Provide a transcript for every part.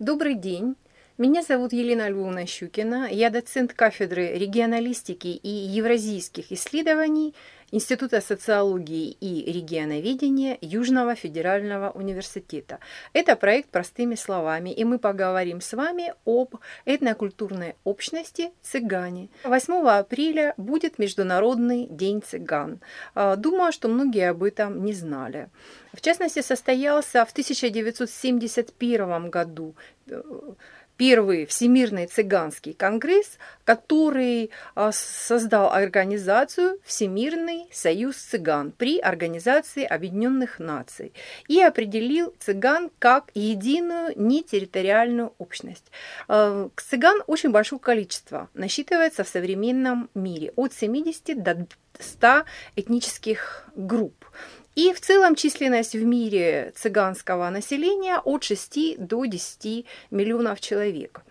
Добрый день. Меня зовут Елена Львовна Щукина. Я доцент кафедры регионалистики и евразийских исследований Института социологии и регионоведения Южного федерального университета. Это проект «Простыми словами», и мы поговорим с вами об этнокультурной общности цыгане. 8 апреля будет Международный день цыган. А, думаю, что многие об этом не знали. В частности, состоялся в 1971 году э, первый Всемирный цыганский конгресс, который а, создал организацию Всемирный союз цыган при Организации Объединенных Наций и определил цыган как единую нетерриториальную общность. А, цыган очень большое количество насчитывается в современном мире, от 70 до 100 этнических групп. И в целом численность в мире цыганского населения от 6 до 10 миллионов человек.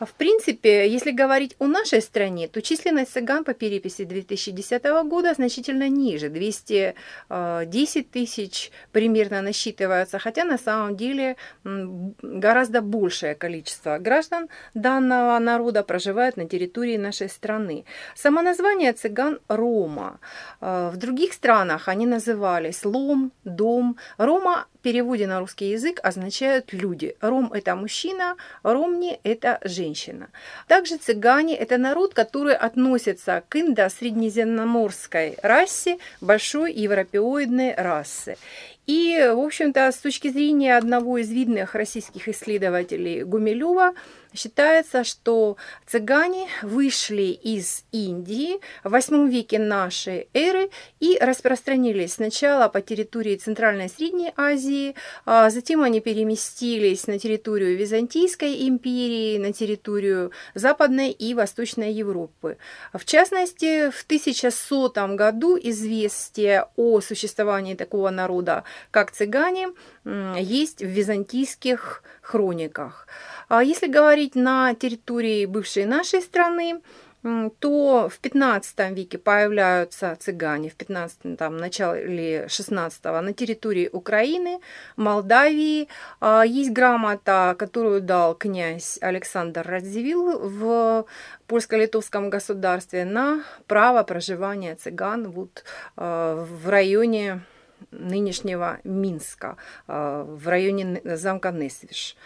В принципе, если говорить о нашей стране, то численность цыган по переписи 2010 года значительно ниже. 210 э, тысяч примерно насчитывается, хотя на самом деле гораздо большее количество граждан данного народа проживает на территории нашей страны. Само название цыган – Рома. Э, в других странах они назывались Лом, Дом. Рома переводе на русский язык означают люди. Ром – это мужчина, Ромни – это женщина. Также цыгане – это народ, который относится к индо-среднеземноморской расе, большой европеоидной расы. И, в общем-то, с точки зрения одного из видных российских исследователей Гумилева, считается, что цыгане вышли из Индии в 8 веке нашей эры и распространились сначала по территории Центральной и Средней Азии, а затем они переместились на территорию Византийской империи, на территорию Западной и Восточной Европы. В частности, в 1100 году известие о существовании такого народа, как цыгане, есть в византийских хрониках. А если говорить на территории бывшей нашей страны, то в 15 веке появляются цыгане, в 15 там, начале 16 на территории Украины, Молдавии. А, есть грамота, которую дал князь Александр Радзивилл в польско-литовском государстве на право проживания цыган вот, а, в районе нынешнего Минска, а, в районе замка Несвиш.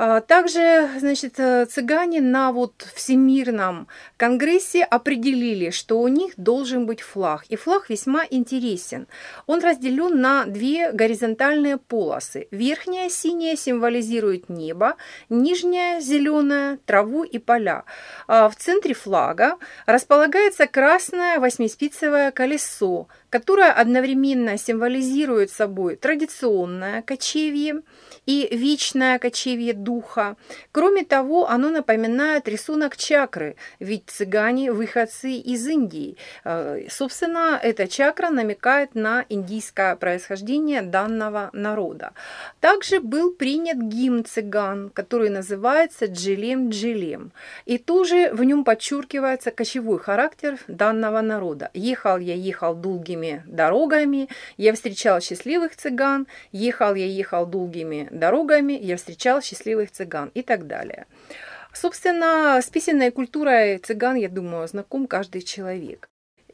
А, также, значит, э, цыгане на вот Всемирном конгрессе определили, что у них должен быть флаг. И флаг весьма интересен. Он разделен на две горизонтальные полосы. Верхняя синяя символизирует небо, нижняя зеленая – траву и поля. А в центре флага располагается красное восьмиспицевое колесо, которое одновременно символизирует собой традиционное кочевье и вечное кочевье духа. Кроме того, оно напоминает рисунок чакры, ведь цыгане – выходцы из Индии. Э, собственно, эта чакра намекает на индийское происхождение данного народа. Также был принят гимн цыган, который называется «Джилем-Джилем». И тоже в нем подчеркивается кочевой характер данного народа. Ехал я, ехал долгими дорогами, я встречал счастливых цыган, ехал я, ехал долгими дорогами, я встречал счастливых цыган и так далее. Собственно, с песенной культурой цыган, я думаю, знаком каждый человек.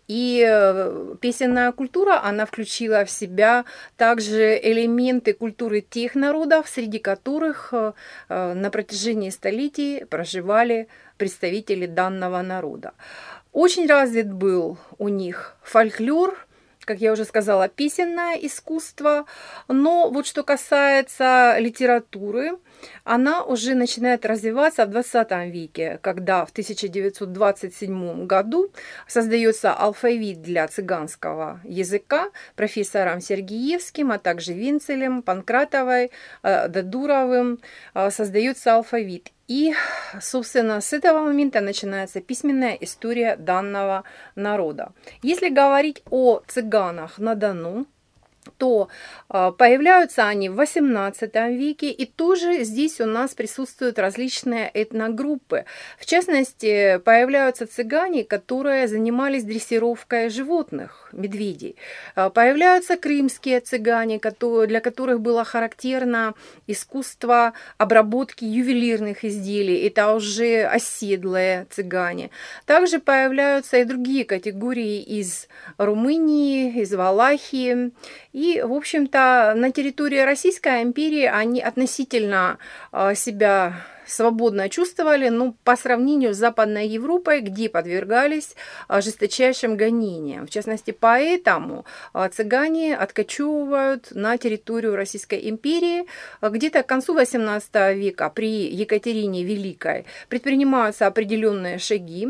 И э, песенная культура, она включила в себя также элементы культуры тех народов, среди которых э, э, на протяжении столетий проживали представители данного народа. Очень развит был у них фольклор, как я уже сказала, песенное искусство. Но вот что касается литературы, она уже начинает развиваться в 20 веке, когда в 1927 году создается алфавит для цыганского языка профессором Сергеевским, а также Винцелем, Панкратовой, э, Дадуровым э, создается алфавит. И, собственно, с этого момента начинается письменная история данного народа. Если говорить о цыганах на Дону, то а, появляются они в XVIII веке, и тоже здесь у нас присутствуют различные этногруппы. В частности, появляются цыгане, которые занимались дрессировкой животных, медведей. А, появляются крымские цыгане, для которых было характерно искусство обработки ювелирных изделий. Это уже оседлые цыгане. Также появляются и другие категории из Румынии, из Валахии, и, в общем-то, на территории Российской империи они относительно а, себя свободно чувствовали, ну, по сравнению с Западной Европой, где подвергались а, жесточайшим гонениям. В частности, поэтому а, цыгане откачевывают на территорию Российской империи. Где-то к концу XVIII века при Екатерине Великой предпринимаются определенные шаги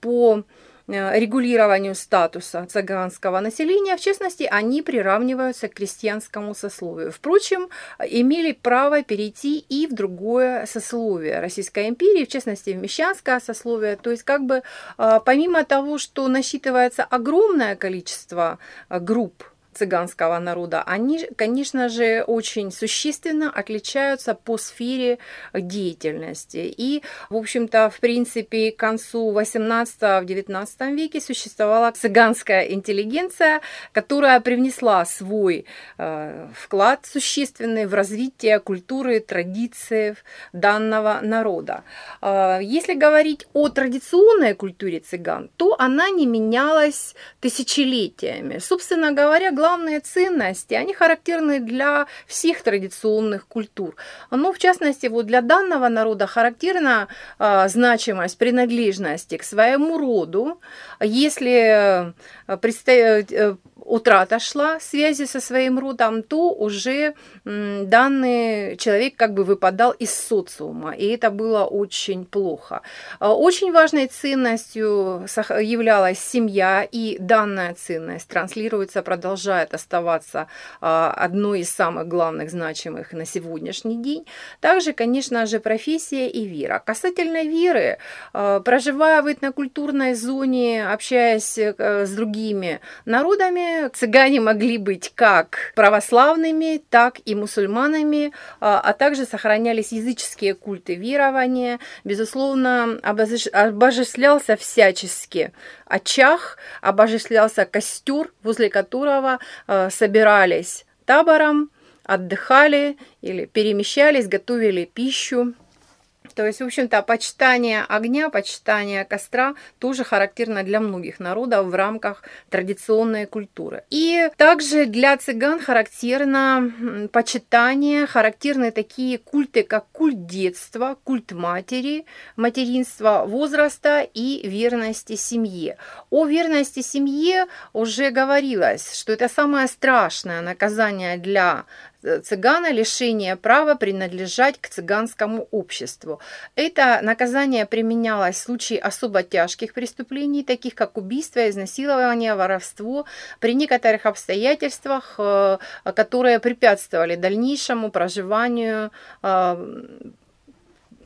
по регулированию статуса цыганского населения, в частности, они приравниваются к крестьянскому сословию. Впрочем, имели право перейти и в другое сословие Российской империи, в частности, в мещанское сословие. То есть, как бы, э, помимо того, что насчитывается огромное количество э, групп цыганского народа, они, конечно же, очень существенно отличаются по сфере деятельности. И, в общем-то, в принципе, к концу 18-19 веке существовала цыганская интеллигенция, которая привнесла свой э, вклад существенный в развитие культуры, традиций данного народа. Э, если говорить о традиционной культуре цыган, то она не менялась тысячелетиями. Собственно говоря, главные ценности, они характерны для всех традиционных культур. Но в частности, вот для данного народа характерна э, значимость, принадлежности к своему роду. Если э, предстоит, э, утрата шла связи со своим родом, то уже данный человек как бы выпадал из социума, и это было очень плохо. А, очень важной ценностью являлась семья, и данная ценность транслируется, продолжает оставаться а, одной из самых главных значимых на сегодняшний день. Также, конечно же, профессия и вера. Касательно веры, а, проживая в этнокультурной зоне, общаясь э, с другими народами, цыгане могли быть как православными, так и мусульманами, а, а также сохранялись языческие культы верования. Безусловно, обожествлялся всячески очаг, обожествлялся костер, возле которого а, собирались табором, отдыхали или перемещались, готовили пищу. То есть, в общем-то, почитание огня, почитание костра тоже характерно для многих народов в рамках традиционной культуры. И также для цыган характерно почитание, характерны такие культы, как культ детства, культ матери, материнства, возраста и верности семье. О верности семье уже говорилось, что это самое страшное наказание для цыгана лишение права принадлежать к цыганскому обществу. Это наказание применялось в случае особо тяжких преступлений, таких как убийство, изнасилование, воровство, при некоторых обстоятельствах, э, которые препятствовали дальнейшему проживанию э,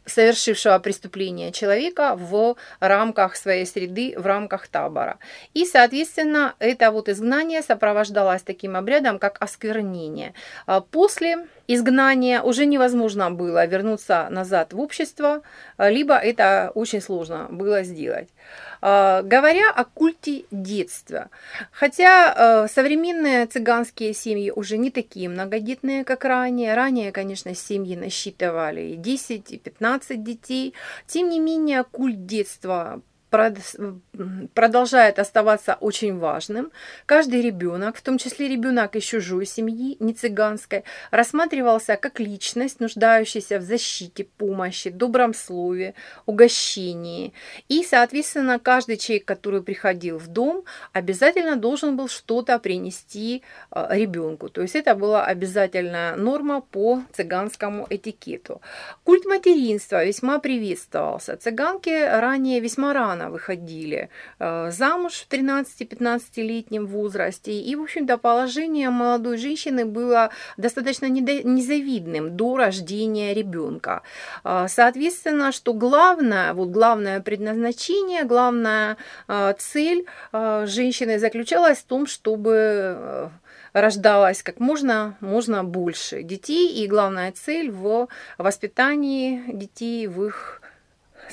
совершившего преступление человека в рамках своей среды, в рамках табора. И, соответственно, это вот изгнание сопровождалось таким обрядом, как осквернение. А после изгнания уже невозможно было вернуться назад в общество, либо это очень сложно было сделать. А, говоря о культе детства, хотя а, современные цыганские семьи уже не такие многодетные, как ранее, ранее, конечно, семьи насчитывали 10 и 15 детей, тем не менее культ детства продолжает оставаться очень важным. Каждый ребенок, в том числе ребенок из чужой семьи, не цыганской, рассматривался как личность, нуждающаяся в защите, помощи, добром слове, угощении. И, соответственно, каждый человек, который приходил в дом, обязательно должен был что-то принести э, ребенку. То есть это была обязательная норма по цыганскому этикету. Культ материнства весьма приветствовался. Цыганки ранее весьма рано рано выходили э, замуж в 13-15-летнем возрасте. И, в общем-то, положение молодой женщины было достаточно незавидным до рождения ребенка. Э, соответственно, что главное, вот главное предназначение, главная э, цель женщины заключалась в том, чтобы рождалось как можно, можно больше детей, и главная цель в воспитании детей в их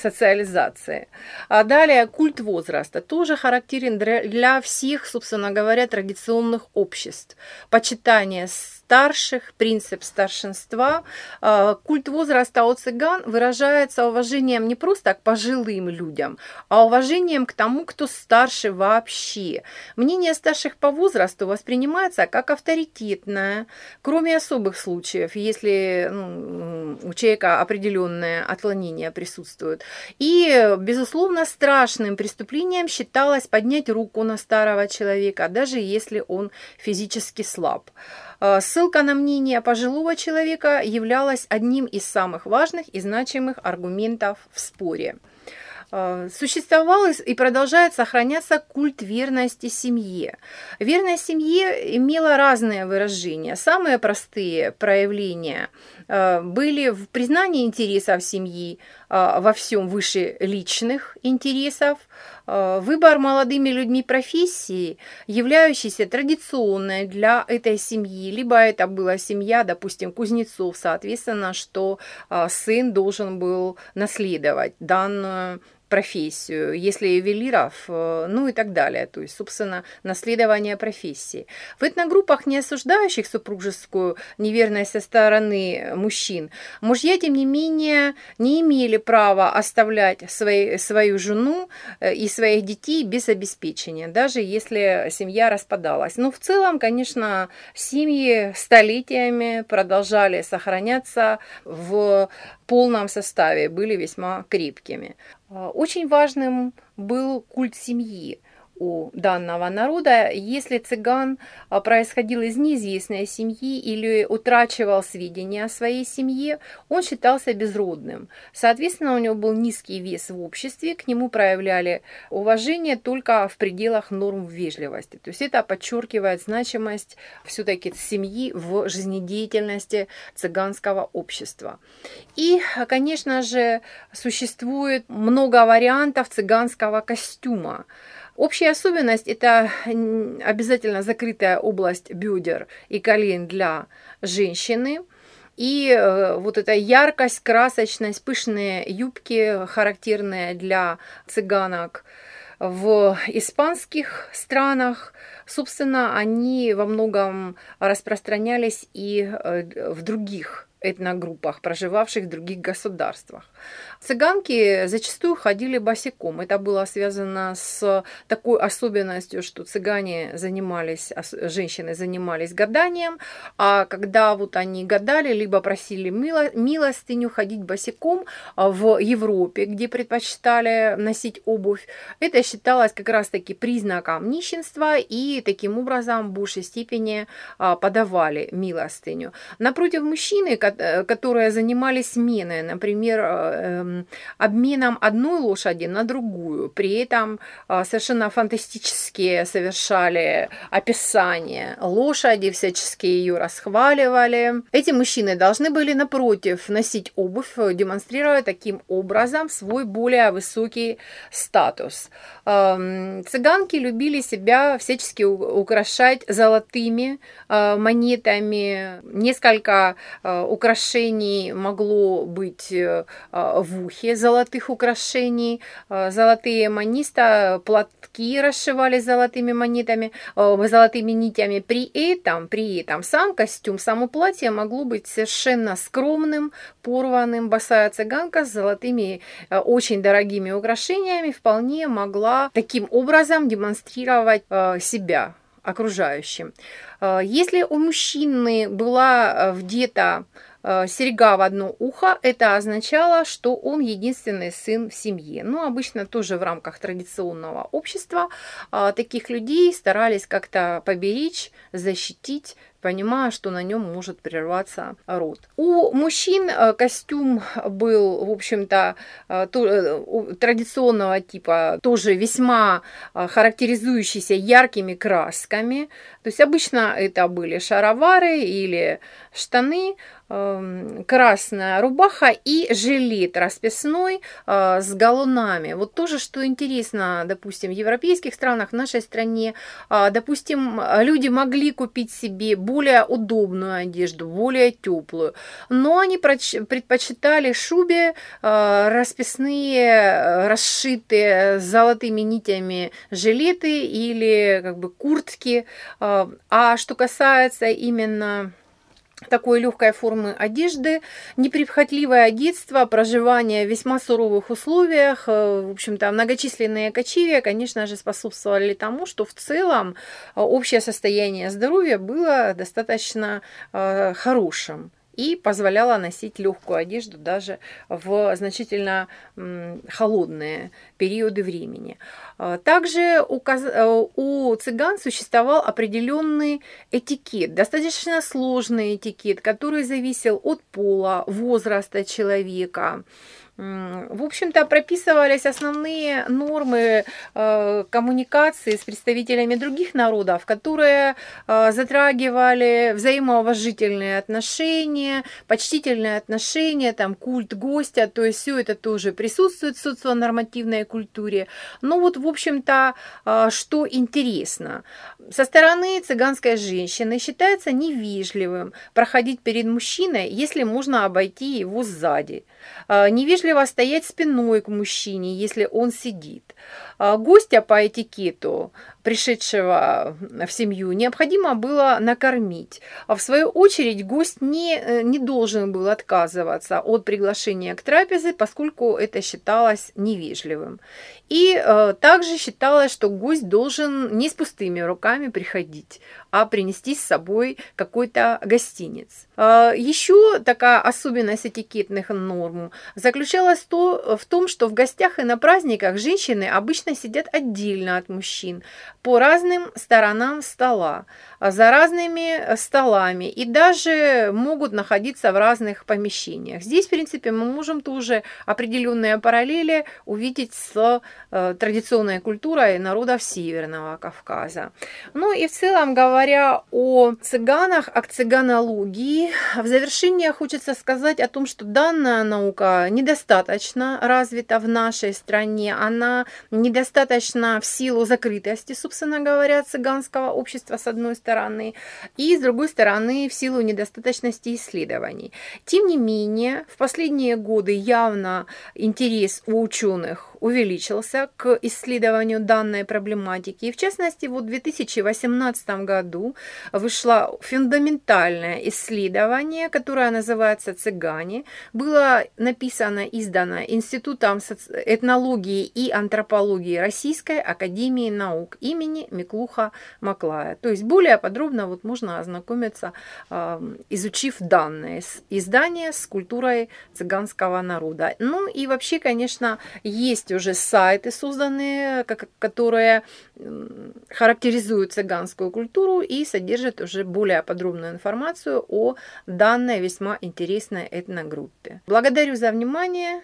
социализации. А далее культ возраста тоже характерен для всех, собственно говоря, традиционных обществ. Почитание старших, принцип старшинства. А, культ возраста у цыган выражается уважением не просто к пожилым людям, а уважением к тому, кто старше вообще. Мнение старших по возрасту воспринимается как авторитетное, кроме особых случаев, если ну, у человека определенное отклонение присутствует. И, безусловно, страшным преступлением считалось поднять руку на старого человека, даже если он физически слаб. Э, ссылка на мнение пожилого человека являлась одним из самых важных и значимых аргументов в споре. Э, существовал и продолжает сохраняться культ верности семье. Верность семье имела разные выражения. Самые простые проявления э, были в признании интересов семьи во всем выше личных интересов, выбор молодыми людьми профессии, являющейся традиционной для этой семьи, либо это была семья, допустим, кузнецов, соответственно, что э, сын должен был наследовать данную профессию, если ювелиров, э, ну и так далее. То есть, собственно, наследование профессии. В этногруппах, не осуждающих супружескую неверность со стороны мужчин, мужья, тем не менее, не имели права оставлять свои, свою жену э, и своих детей без обеспечения, даже если семья распадалась. Но в целом, конечно, семьи столетиями продолжали сохраняться в полном составе, были весьма крепкими. А, очень важным был культ семьи – у данного народа, если цыган а, происходил из неизвестной семьи или утрачивал сведения о своей семье, он считался безродным. Соответственно, у него был низкий вес в обществе, к нему проявляли уважение только в пределах норм вежливости. То есть это подчеркивает значимость все-таки семьи в жизнедеятельности цыганского общества. И, конечно же, существует много вариантов цыганского костюма. Общая особенность – это обязательно закрытая область бедер и колен для женщины. И э, вот эта яркость, красочность, пышные юбки, характерные для цыганок в испанских странах, собственно, они во многом распространялись и э, в других этногруппах, проживавших в других государствах. Цыганки зачастую ходили босиком. Это было связано с такой особенностью, что цыгане занимались, женщины занимались гаданием, а когда вот они гадали, либо просили милостыню ходить босиком в Европе, где предпочитали носить обувь, это считалось как раз-таки признаком нищенства и таким образом в большей степени а, подавали милостыню. Напротив, мужчины, Э, которые занимались сменой, например, э, эм, обменом одной лошади на другую. При этом э, совершенно фантастические совершали описания лошади, всячески ее расхваливали. Эти мужчины должны были, напротив, носить обувь, демонстрируя таким образом свой более высокий статус. Эм, цыганки любили себя всячески украшать золотыми монетами, несколько украшений украшений могло быть э, а, в ухе, золотых украшений, а, золотые маниста, платки расшивали золотыми монетами, а, золотыми нитями. При этом, при этом сам костюм, само платье могло быть совершенно скромным, порванным. Босая цыганка с золотыми, очень дорогими украшениями вполне могла таким образом демонстрировать себя окружающим. Если у мужчины была вдета Э, серьга в одно ухо, это означало, что он единственный сын в семье. Но обычно тоже в рамках традиционного общества а, таких людей старались как-то поберечь, защитить, понимая, что на нем может прерваться род. У мужчин э, костюм был, в общем-то, э, э, традиционного типа, тоже весьма характеризующийся яркими красками. То есть обычно это были шаровары или штаны, красная рубаха и жилет расписной э, с галунами. Вот тоже, что интересно, допустим, в европейских странах, в нашей стране, э, допустим, люди могли купить себе более удобную одежду, более теплую, но они предпочитали шубе э, расписные, расшитые золотыми нитями жилеты или как бы куртки. А что касается именно такой легкой формы одежды, неприхотливое детство, проживание в весьма суровых условиях, э, в общем-то, многочисленные кочевья, конечно же, способствовали тому, что в целом э, общее состояние здоровья было достаточно э, хорошим и позволяла носить легкую одежду даже в значительно холодные периоды времени. А, также э, у цыган существовал определенный этикет, достаточно сложный этикет, который зависел от пола, возраста человека, в общем-то, прописывались основные нормы э, коммуникации с представителями других народов, которые э, затрагивали взаимоуважительные отношения, почтительные отношения, там, культ гостя, то есть все это тоже присутствует в соционормативной культуре. Но вот, в общем-то, э, что интересно, со стороны цыганской женщины считается невежливым проходить перед мужчиной, если можно обойти его сзади. Невежливо вежливо стоять спиной к мужчине, если он сидит. А гостя по этикету пришедшего в семью, необходимо было накормить. А в свою очередь гость не, э, не должен был отказываться от приглашения к трапезе, поскольку это считалось невежливым. И э, также считалось, что гость должен не с пустыми руками приходить, а принести с собой какой-то гостиниц. Э, еще такая особенность этикетных норм заключалась то, в том, что в гостях и на праздниках женщины обычно сидят отдельно от мужчин, по разным сторонам стола, за разными столами и даже могут находиться в разных помещениях. Здесь, в принципе, мы можем тоже определенные параллели увидеть с э, традиционной культурой народов Северного Кавказа. Ну и в целом, говоря о цыганах, о цыганологии, в завершение хочется сказать о том, что данная наука недостаточно развита в нашей стране, она недостаточно в силу закрытости, собственно говоря, цыганского общества с одной стороны, и с другой стороны в силу недостаточности исследований. Тем не менее, в последние годы явно интерес у ученых увеличился к исследованию данной проблематики. И в частности, вот в 2018 году вышло фундаментальное исследование, которое называется «Цыгане». Было написано, издано Институтом этнологии и антропологии Российской Академии Наук имени Миклуха Маклая. То есть более подробно вот можно ознакомиться, изучив данные издания с культурой цыганского народа. Ну и вообще, конечно, есть уже сайты созданные, которые характеризуют цыганскую культуру и содержат уже более подробную информацию о данной весьма интересной этногруппе. Благодарю за внимание.